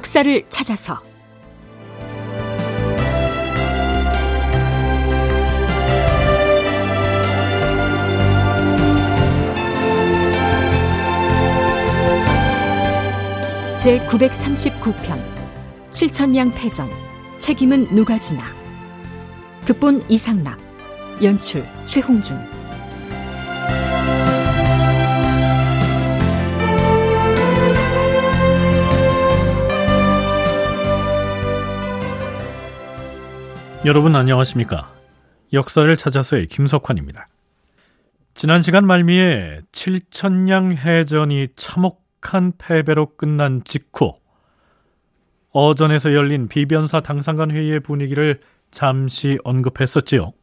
역사를 찾아서. 제 939편 칠천냥 패전. 책임은 누가 지나? 극본 이상락 연출 최홍준 여러분 안녕하십니까? 역사를 찾아서의 김석환입니다. 지난 시간 말미에 칠천량 해전이 참혹한 패배로 끝난 직후 어전에서 열린 비변사 당상관 회의의 분위기를 잠시 언급했었지요.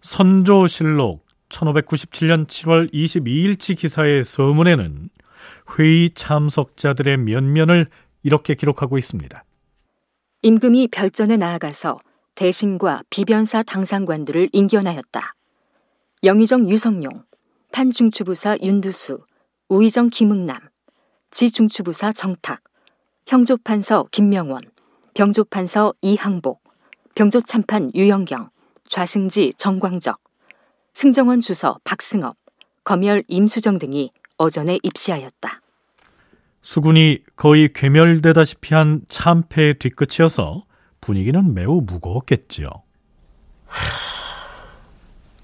선조실록 1597년 7월 22일치 기사의 서문에는 회의 참석자들의 면면을 이렇게 기록하고 있습니다. 임금이 별전에 나아가서 대신과 비변사 당상관들을 인견하였다. 영의정 유성룡, 판중추부사 윤두수, 우의정 김응남, 지중추부사 정탁, 형조판서 김명원, 병조판서 이항복, 병조참판 유영경, 좌승지 정광적, 승정원 주서 박승업, 검열 임수정 등이 어전에 입시하였다. 수군이 거의 괴멸되다시피 한 참패의 뒤끝이어서 분위기는 매우 무거웠겠지요.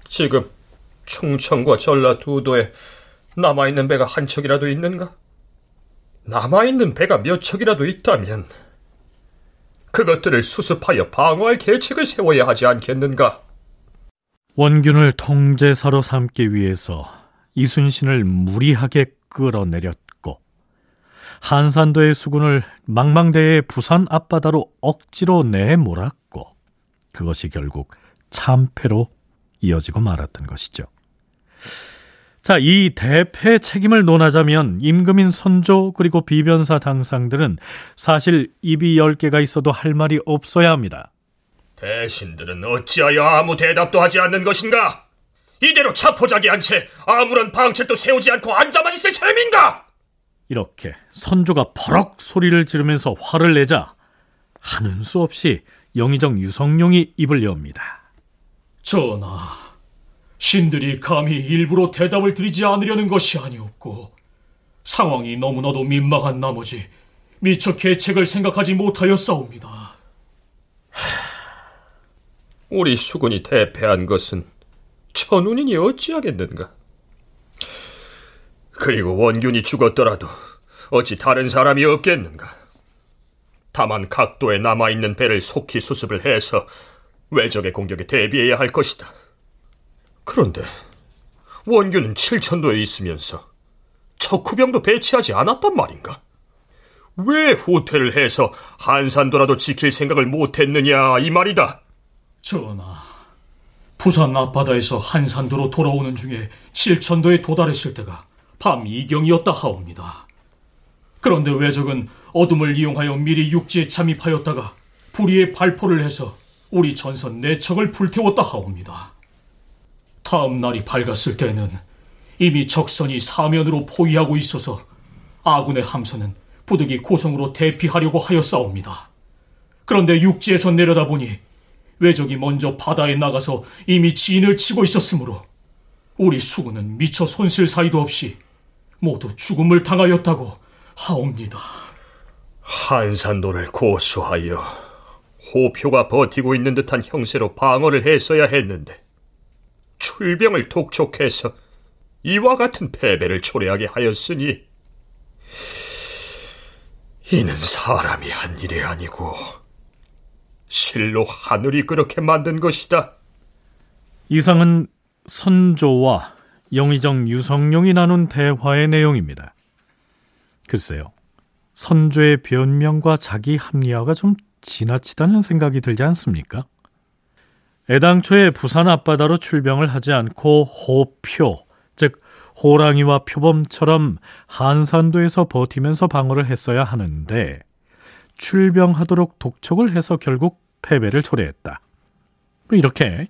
지금 충청과 전라 두 도에 남아있는 배가 한 척이라도 있는가? 남아있는 배가 몇 척이라도 있다면 그것들을 수습하여 방어할 계책을 세워야 하지 않겠는가? 원균을 통제사로 삼기 위해서 이순신을 무리하게 끌어내렸고 한산도의 수군을 망망대해 부산 앞바다로 억지로 내몰았고 그것이 결국 참패로 이어지고 말았던 것이죠. 자, 이 대패 책임을 논하자면 임금인 선조 그리고 비변사 당상들은 사실 입이 열 개가 있어도 할 말이 없어야 합니다. 대신들은 어찌하여 아무 대답도 하지 않는 것인가? 이대로 자포자기한 채 아무런 방책도 세우지 않고 앉아만 있을 셈인가? 이렇게 선조가 버럭 소리를 지르면서 화를 내자 하는 수 없이 영의정 유성룡이 입을 여옵니다. 전하, 신들이 감히 일부러 대답을 드리지 않으려는 것이 아니었고 상황이 너무나도 민망한 나머지 미처 계책을 생각하지 못하였사옵니다. 우리 수군이 대패한 것은 천운이니 어찌하겠는가? 그리고 원균이 죽었더라도 어찌 다른 사람이 없겠는가? 다만 각도에 남아있는 배를 속히 수습을 해서 외적의 공격에 대비해야 할 것이다. 그런데 원균은 칠천도에 있으면서 척후병도 배치하지 않았단 말인가? 왜 후퇴를 해서 한산도라도 지킬 생각을 못했느냐 이 말이다. 전하, 부산 앞바다에서 한산도로 돌아오는 중에 칠천도에 도달했을 때가 밤 이경이었다 하옵니다. 그런데 왜적은 어둠을 이용하여 미리 육지에 잠입하였다가 불의의 발포를 해서 우리 전선 네 척을 불태웠다 하옵니다. 다음 날이 밝았을 때는 이미 적선이 사면으로 포위하고 있어서 아군의 함선은 부득이 고성으로 대피하려고 하였사옵니다. 그런데 육지에서 내려다보니 외적이 먼저 바다에 나가서 이미 진을 치고 있었으므로 우리 수군은 미처 손실 사이도 없이 모두 죽음을 당하였다고 하옵니다. 한산도를 고수하여 호표가 버티고 있는 듯한 형세로 방어를 했어야 했는데 출병을 독촉해서 이와 같은 패배를 초래하게 하였으니 이는 사람이 한 일이 아니고 실로 하늘이 그렇게 만든 것이다. 이상은 선조와 영의정 유성룡이 나눈 대화의 내용입니다. 글쎄요. 선조의 변명과 자기 합리화가 좀 지나치다는 생각이 들지 않습니까? 애당초에 부산 앞바다로 출병을 하지 않고 호표, 즉 호랑이와 표범처럼 한산도에서 버티면서 방어를 했어야 하는데 출병하도록 독촉을 해서 결국 패배를 초래했다. 뭐 이렇게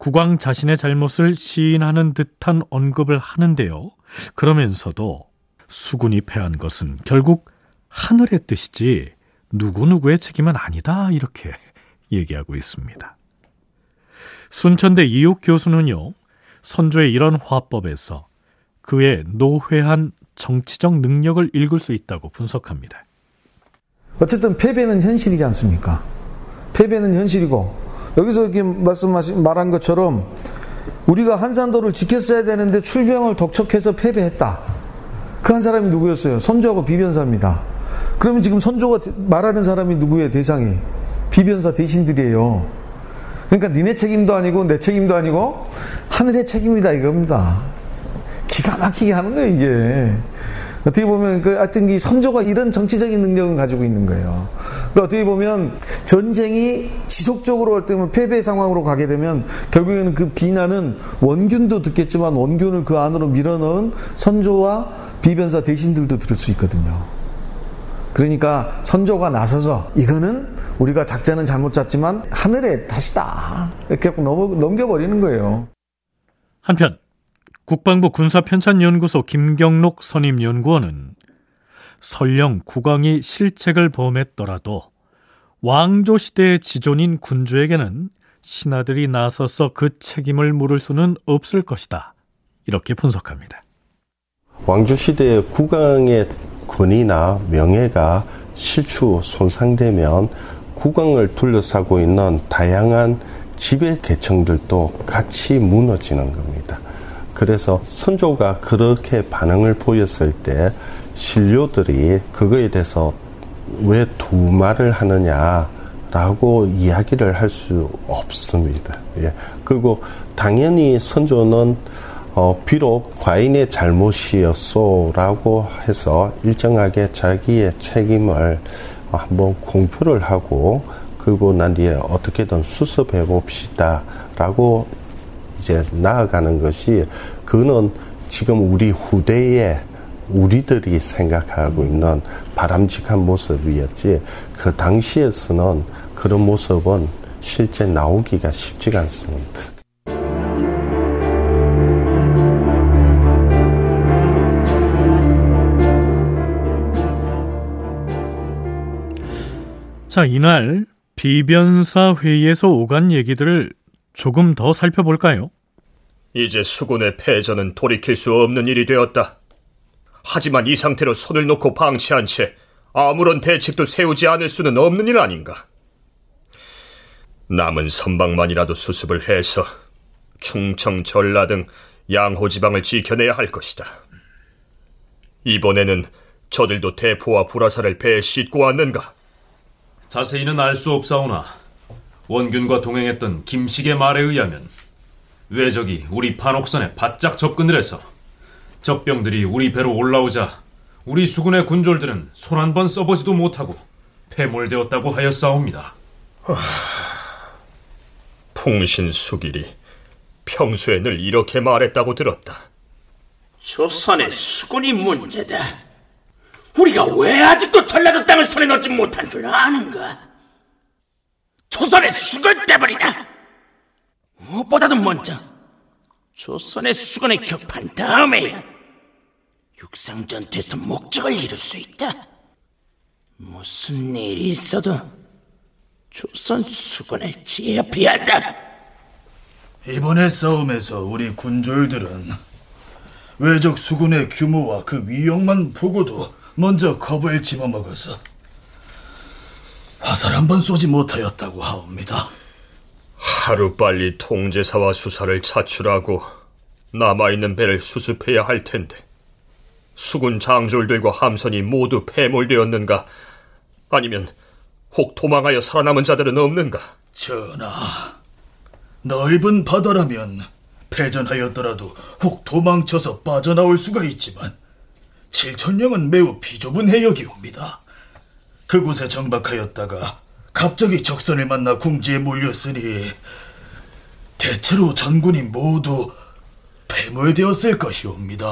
국왕 자신의 잘못을 시인하는 듯한 언급을 하는데요. 그러면서도 수군이 패한 것은 결국 하늘의 뜻이지 누구누구의 책임은 아니다 이렇게 얘기하고 있습니다. 순천대 이육 교수는요. 선조의 이런 화법에서 그의 노회한 정치적 능력을 읽을 수 있다고 분석합니다. 어쨌든 패배는 현실이지 않습니까? 패배는 현실이고 여기서 이렇게 말씀하신 말한 것처럼 우리가 한산도를 지켰어야 되는데 출병을 독촉해서 패배했다. 그 한 사람이 누구였어요? 선조하고 비변사입니다. 그러면 지금 선조가 말하는 사람이 누구예요? 대상이 비변사 대신들이에요. 그러니까 니네 책임도 아니고 내 책임도 아니고 하늘의 책임이다 이겁니다. 기가 막히게 하는 거예요 이게. 어떻게 보면 그 하여튼 이 선조가 이런 정치적인 능력을 가지고 있는 거예요. 그러니까 어떻게 보면 전쟁이 지속적으로 할 때면 패배 상황으로 가게 되면 결국에는 그 비난은 원균도 듣겠지만 원균을 그 안으로 밀어넣은 선조와 비변사 대신들도 들을 수 있거든요. 그러니까 선조가 나서서 이거는 우리가 작전은 잘못 짰지만 하늘의 탓이다. 이렇게 넘겨버리는 거예요. 한편 국방부 군사편찬연구소 김경록 선임연구원은 설령 국왕이 실책을 범했더라도 왕조 시대의 지존인 군주에게는 신하들이 나서서 그 책임을 물을 수는 없을 것이다. 이렇게 분석합니다. 왕조 시대의 국왕의 권위나 명예가 실추 손상되면 국왕을 둘러싸고 있는 다양한 지배 계층들도 같이 무너지는 겁니다. 그래서 선조가 그렇게 반응을 보였을 때 신료들이 그거에 대해서 왜 두 말을 하느냐라고 이야기를 할 수 없습니다. 예. 그리고 당연히 선조는 어, 비록 과인의 잘못이었소라고 해서 일정하게 자기의 책임을 한번 공표를 하고 그리고 난 뒤에 어떻게든 수습해 봅시다라고 이제 나아가는 것이 그는 지금 우리 후대에 우리들이 생각하고 있는 바람직한 모습이었지 그 당시에서는 그런 모습은 실제 나오기가 쉽지가 않습니다. 자, 이날 비변사 회의에서 오간 얘기들을 조금 더 살펴볼까요? 이제 수군의 패전은 돌이킬 수 없는 일이 되었다. 하지만 이 상태로 손을 놓고 방치한 채 아무런 대책도 세우지 않을 수는 없는 일 아닌가. 남은 선방만이라도 수습을 해서 충청, 전라 등 양호 지방을 지켜내야 할 것이다. 이번에는 저들도 대포와 불화살을 배에 싣고 왔는가? 자세히는 알 수 없사오나 원균과 동행했던 김식의 말에 의하면 외적이 우리 판옥선에 바짝 접근을 해서 적병들이 우리 배로 올라오자 우리 수군의 군졸들은 손 한 번 써보지도 못하고 패몰되었다고 하였사옵니다. 풍신수길이 평소에 늘 이렇게 말했다고 들었다. 조선의 수군이 문제다. 우리가 왜 아직도 전라도 땅을 손에 넣지 못한 줄 아는가? 조선의 수군 때문이다. 무엇보다도 먼저 조선의 수군에 격판 다음에야 육상전투에서 목적을 이룰 수 있다. 무슨 일이 있어도 조선 수군을 제압해야 한다. 이번의 싸움에서 우리 군졸들은 외적 수군의 규모와 그 위력만 보고도 먼저 겁을 집어먹어서 화살 한 번 쏘지 못하였다고 하옵니다. 하루빨리 통제사와 수사를 차출하고 남아있는 배를 수습해야 할 텐데 수군 장졸들과 함선이 모두 패몰되었는가 아니면 혹 도망하여 살아남은 자들은 없는가 전하 넓은 바다라면 패전하였더라도 혹 도망쳐서 빠져나올 수가 있지만 칠천령은 매우 비좁은 해역이옵니다. 그곳에 정박하였다가 갑자기 적선을 만나 궁지에 몰렸으니 대체로 전군이 모두 패물되었을 것이옵니다.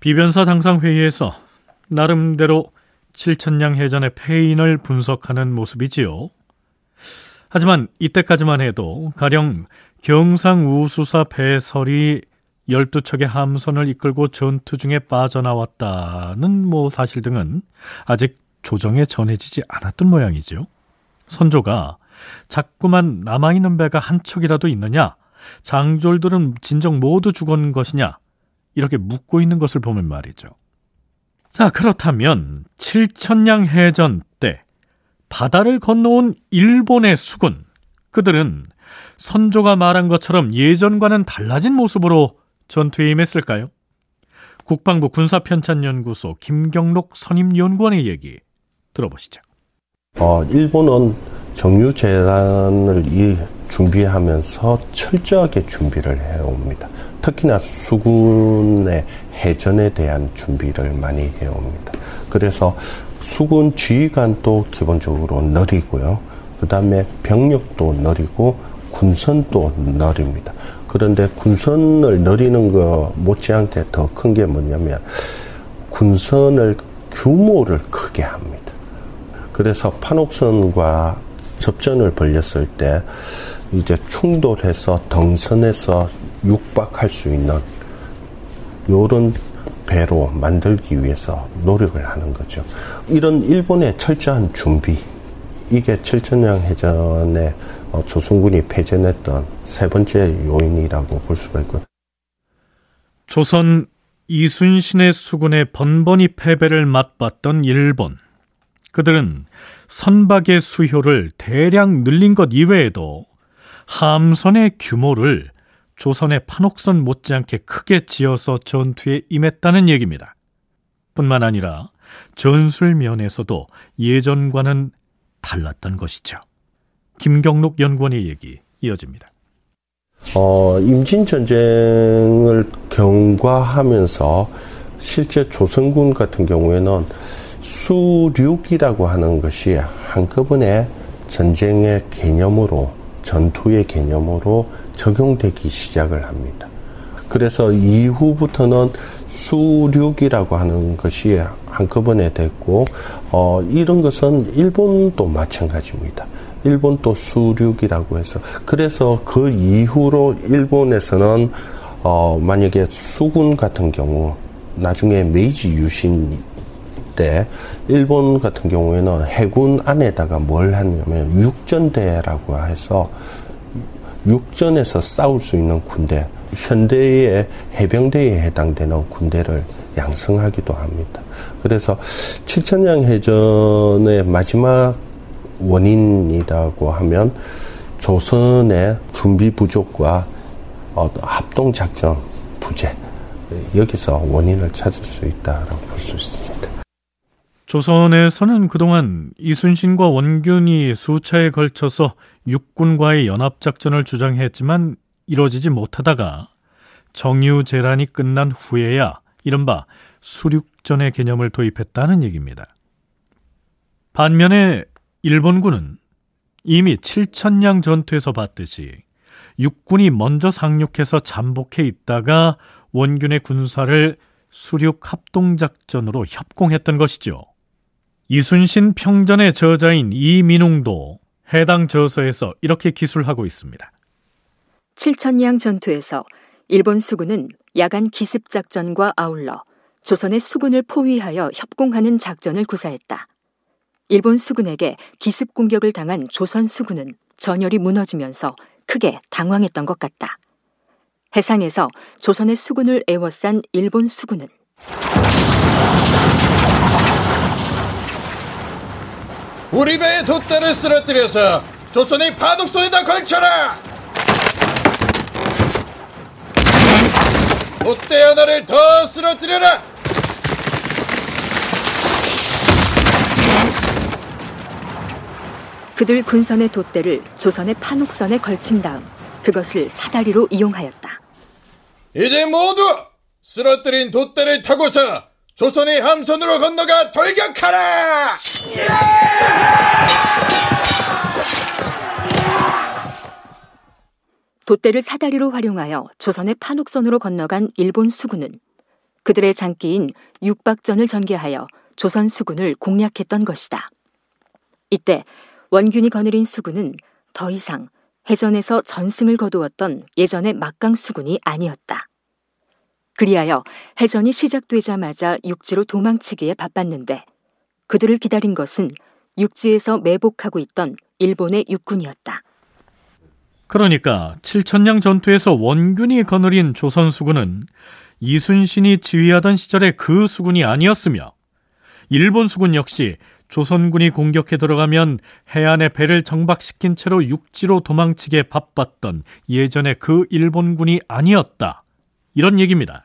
비변사 당상 회의에서 나름대로 칠천량 해전의 패인을 분석하는 모습이지요. 하지만 이때까지만 해도 가령 경상우수사 배설이 12척의 함선을 이끌고 전투 중에 빠져나왔다는 뭐 사실 등은 아직 조정에 전해지지 않았던 모양이죠. 선조가 자꾸만 남아있는 배가 한 척이라도 있느냐, 장졸들은 진정 모두 죽은 것이냐, 이렇게 묻고 있는 것을 보면 말이죠. 자, 그렇다면 7천량 해전 때 바다를 건너온 일본의 수군, 그들은 선조가 말한 것처럼 예전과는 달라진 모습으로 전투에 임했을까요? 국방부 군사편찬연구소 김경록 선임연구원의 얘기 들어보시죠. 어, 일본은 정유재란을 이 준비하면서 철저하게 준비를 해옵니다. 특히나 수군의 해전에 대한 준비를 많이 해옵니다. 그래서 수군 지휘관도 기본적으로 느리고요. 그 다음에 병력도 느리고 군선도 느립니다. 그런데 군선을 느리는 거 못지않게 더 큰 게 뭐냐면 군선을 규모를 크게 합니다. 그래서 판옥선과 접전을 벌렸을 때 이제 충돌해서 덩선에서 육박할 수 있는 요런 배로 만들기 위해서 노력을 하는 거죠. 이런 일본의 철저한 준비, 이게 칠천량 해전에 어, 조선군이 패전했던 세 번째 요인이라고 볼 수가 있고요. 조선 이순신의 수군의 번번이 패배를 맛봤던 일본. 그들은 선박의 수효를 대량 늘린 것 이외에도 함선의 규모를 조선의 판옥선 못지않게 크게 지어서 전투에 임했다는 얘기입니다. 뿐만 아니라 전술 면에서도 예전과는 달랐던 것이죠. 김경록 연구원의 얘기 이어집니다. 어, 임진 전쟁을 경과하면서 실제 조선군 같은 경우에는 수륙이라고 하는 것이 한꺼번에 전쟁의 개념으로 전투의 개념으로 적용되기 시작을 합니다. 그래서 이후부터는 수륙이라고 하는 것이 한꺼번에 됐고 어, 이런 것은 일본도 마찬가지입니다. 일본도 수륙이라고 해서 그래서 그 이후로 일본에서는 어, 만약에 수군 같은 경우 나중에 메이지 유신 때 일본 같은 경우에는 해군 안에다가 뭘 하냐면 육전대라고 해서 육전에서 싸울 수 있는 군대 현대의 해병대에 해당되는 군대를 양성하기도 합니다. 그래서 칠천량 해전의 마지막 원인이라고 하면 조선의 준비 부족과 어, 합동 작전 부재 여기서 원인을 찾을 수 있다라고 볼 수 있습니다. 조선에서는 그동안 이순신과 원균이 수차에 걸쳐서 육군과의 연합작전을 주장했지만 이뤄지지 못하다가 정유재란이 끝난 후에야 이른바 수륙전의 개념을 도입했다는 얘기입니다. 반면에 일본군은 이미 7천량 전투에서 봤듯이 육군이 먼저 상륙해서 잠복해 있다가 원균의 군사를 수륙 합동작전으로 협공했던 것이죠. 이순신 평전의 저자인 이민웅도 해당 저서에서 이렇게 기술하고 있습니다. 7천량 전투에서 일본 수군은 야간 기습 작전과 아울러 조선의 수군을 포위하여 협공하는 작전을 구사했다. 일본 수군에게 기습 공격을 당한 조선 수군은 전열이 무너지면서 크게 당황했던 것 같다. 해상에서 조선의 수군을 애워싼 일본 수군은 우리 배의 돛대를 쓰러뜨려서 조선의 바둑선에다 걸쳐라! 돛대 하나를 더 쓰러뜨려라! 그들 군선의 돛대를 조선의 판옥선에 걸친 다음 그것을 사다리로 이용하였다. 이제 모두 쓰러뜨린 돛대를 타고서 조선의 함선으로 건너가 돌격하라! 돛대를 사다리로 활용하여 조선의 판옥선으로 건너간 일본 수군은 그들의 장기인 육박전을 전개하여 조선 수군을 공략했던 것이다. 이때 원균이 거느린 수군은 더 이상 해전에서 전승을 거두었던 예전의 막강 수군이 아니었다. 그리하여 해전이 시작되자마자 육지로 도망치기에 바빴는데 그들을 기다린 것은 육지에서 매복하고 있던 일본의 육군이었다. 그러니까 7천량 전투에서 원균이 거느린 조선 수군은 이순신이 지휘하던 시절의 그 수군이 아니었으며 일본 수군 역시 조선군이 공격해 들어가면 해안의 배를 정박시킨 채로 육지로 도망치게 바빴던 예전의 그 일본군이 아니었다. 이런 얘기입니다.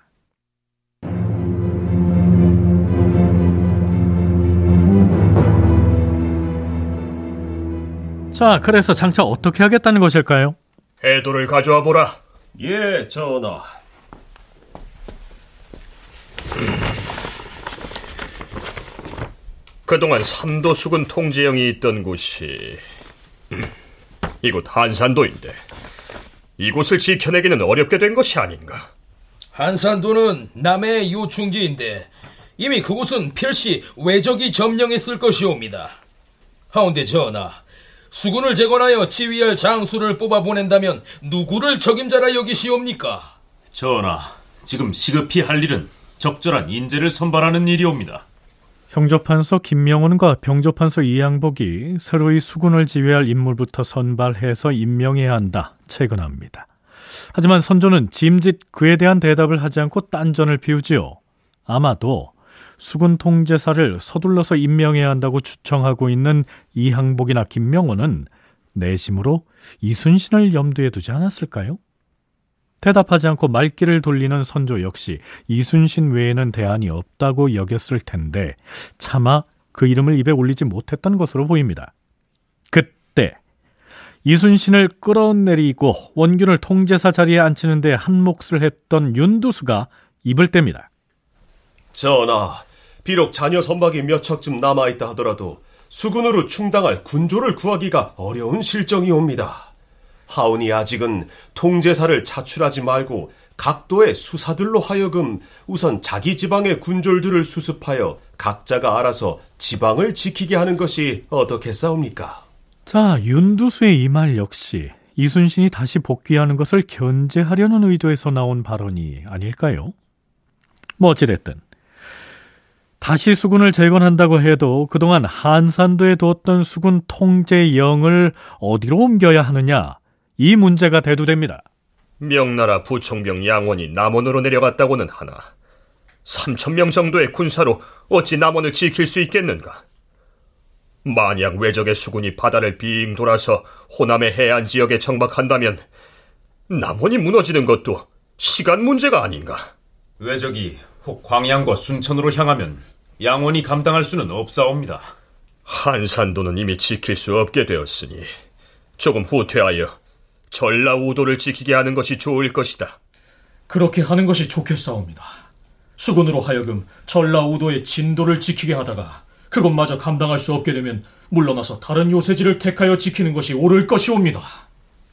자, 그래서 장차 어떻게 하겠다는 것일까요? 해도를 가져와 보라. 예, 전하. 그동안 삼도 수군 통제형이 있던 곳이 음, 이곳 한산도인데 이곳을 지켜내기는 어렵게 된 것이 아닌가? 한산도는 남해의 요충지인데 이미 그곳은 필시 외적이 점령했을 것이옵니다. 하운데 전하, 수군을 재건하여 지휘할 장수를 뽑아 보낸다면 누구를 적임자라 여기시옵니까? 전하, 지금 시급히 할 일은 적절한 인재를 선발하는 일이옵니다. 형조판서 김명훈과 병조판서 이양복이 새로이 수군을 지휘할 인물부터 선발해서 임명해야 한다. 체근합니다. 하지만 선조는 짐짓 그에 대한 대답을 하지 않고 딴전을 피우지요. 아마도 수군 통제사를 서둘러서 임명해야 한다고 추청하고 있는 이항복이나 김명호는 내심으로 이순신을 염두에 두지 않았을까요? 대답하지 않고 말귀를 돌리는 선조 역시 이순신 외에는 대안이 없다고 여겼을 텐데 차마 그 이름을 입에 올리지 못했던 것으로 보입니다. 그때 이순신을 끌어내리고 원균을 통제사 자리에 앉히는데 한 몫을 했던 윤두수가 입을 뗍니다. 전하, 비록 자녀 선박이 몇 척쯤 남아있다 하더라도 수군으로 충당할 군조를 구하기가 어려운 실정이옵니다. 하운이 아직은 통제사를 차출하지 말고 각도의 수사들로 하여금 우선 자기 지방의 군졸들을 수습하여 각자가 알아서 지방을 지키게 하는 것이 어떻겠사옵니까? 자, 윤두수의 이 말 역시 이순신이 다시 복귀하는 것을 견제하려는 의도에서 나온 발언이 아닐까요? 뭐 어찌됐든 다시 수군을 재건한다고 해도 그동안 한산도에 두었던 수군 통제영을 어디로 옮겨야 하느냐 이 문제가 대두됩니다. 명나라 부총병 양원이 남원으로 내려갔다고는 하나 3천 명 정도의 군사로 어찌 남원을 지킬 수 있겠는가? 만약 외적의 수군이 바다를 빙 돌아서 호남의 해안 지역에 정박한다면 남원이 무너지는 것도 시간 문제가 아닌가? 외적이 혹 광양과 순천으로 향하면 양원이 감당할 수는 없사옵니다. 한산도는 이미 지킬 수 없게 되었으니 조금 후퇴하여 전라우도를 지키게 하는 것이 좋을 것이다. 그렇게 하는 것이 좋겠사옵니다. 수군으로 하여금 전라우도의 진도를 지키게 하다가 그것마저 감당할 수 없게 되면 물러나서 다른 요새지를 택하여 지키는 것이 옳을 것이옵니다.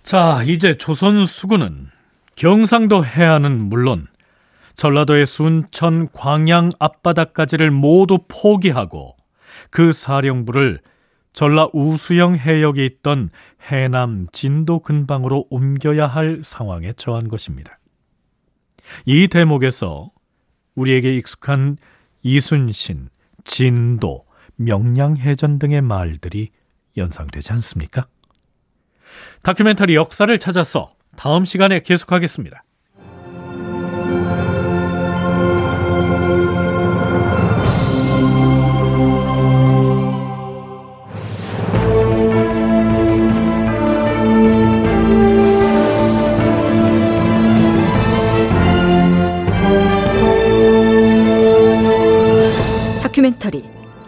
자, 이제 조선 수군은 경상도 해안은 물론 전라도의 순천, 광양 앞바다까지를 모두 포기하고 그 사령부를 전라 우수영 해역에 있던 해남 진도 근방으로 옮겨야 할 상황에 처한 것입니다. 이 대목에서 우리에게 익숙한 이순신, 진도, 명량해전 등의 말들이 연상되지 않습니까? 다큐멘터리 역사를 찾아서 다음 시간에 계속하겠습니다.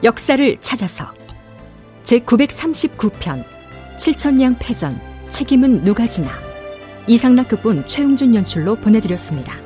역사를 찾아서 제939편 칠천량 패전 책임은 누가 지나 이상락 극본 최용준 연출로 보내드렸습니다.